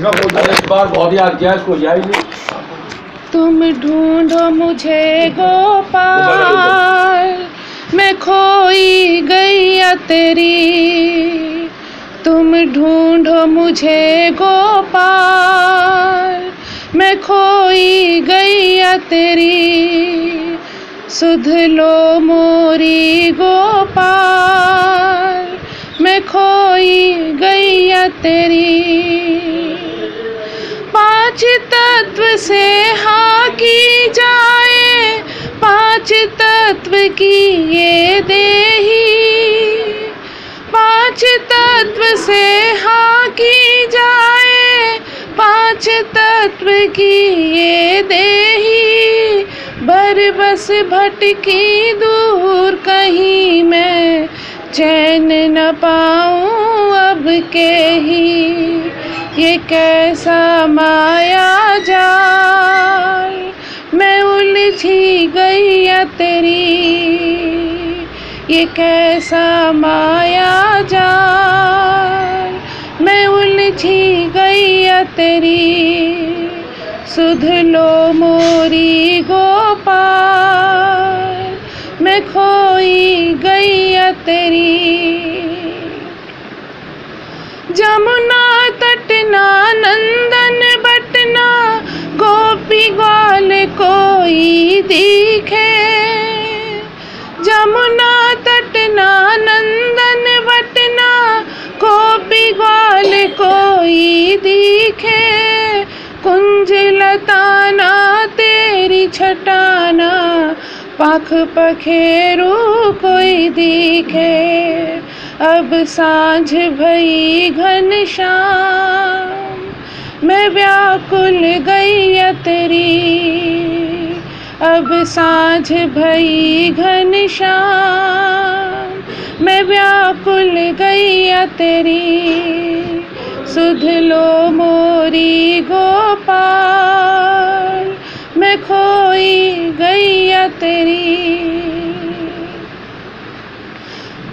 इस बार बहुत याद किया, इसको तुम ढूंढो मुझे गोपाल, मैं खोई गैया तेरी। तुम ढूंढो मुझे गोपाल, मैं खोई गई तेरी। सुध लो मोरी गोपाल, मैं खोई गैया तेरी। पाँच तत्व से हाँ की जाए पाँच तत्व की ये देही। पाँच तत्व से हा की जाए पाँच तत्व की ये देही। बर बस भटकी दूर कहीं मैं चैन न पाऊँ अब के ही, ये कैसा माया जाल। मैं उलझी गैया तेरी, ये कैसा माया जाल। मैं उलझी गैया तेरी, सुध लो मोरी गोपाल। मैं खोई गैया तेरी। जमुना तटना, नंदन बटना, गोपी ग्वाल कोई दिखे। जमुना तटना, नंदन बटना, गोपी ग्वाल कोई दिखे। कुंज लताना, तेरी छटाना पख पखेरू कोई दिखे। अब साँझ भई घन मैं व्याकुल गई तेरी अब साँझ भई घन मैं व्याकुल गैया तेरी सुध लो मोरी गोपाल। तेरी।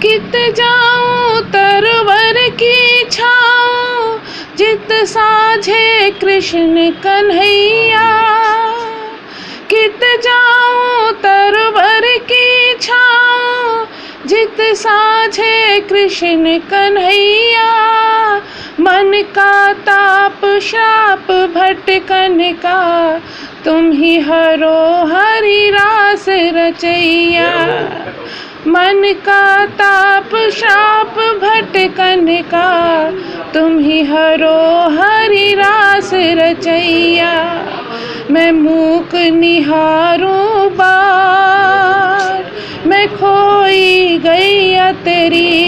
कित जाऊँ तरवर की छाऊं, जित साझे कृष्ण कन्हैया। कित जाऊँ तरवर की छाऊं, जित साझे कृष्ण कन्हैया। मन का ताप, श्राप, भटकन का तुम ही हरो हरि रास रचैया। मन का ताप शाप भटकन का। तुम ही हरो हरि रास रचैया। मैं मूक निहारूं बार मैं खोई गैया तेरी।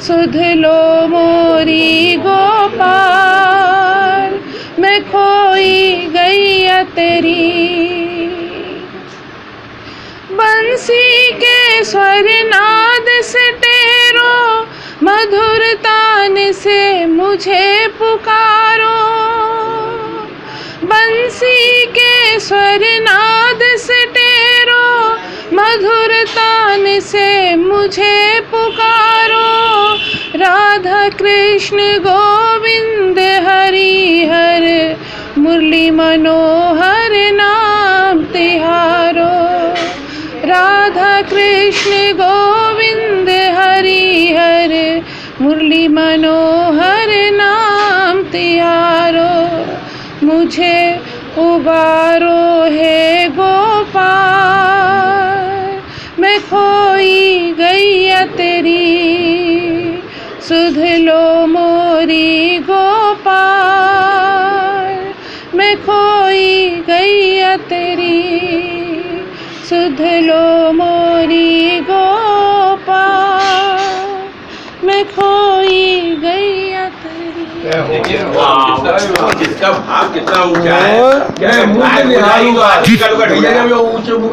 सुध लो तेरी। बंसी के स्वर नाद से टेरो मधुर तान से मुझे पुकारो। बंसी के स्वर नाद से टेरो मधुर तान से मुझे पुकारो। राधा कृष्ण गोविंद हरि हर, मुरली मनोहर मुरली मनोहर नाम तिहारो मुझे उबारो है गोपाल। मैं खोई गैया तेरी, सुध लो मोरी गोपाल। मैं खोई गैया तेरी, सुध लो मोरी गोपाल कितना ऊँचा है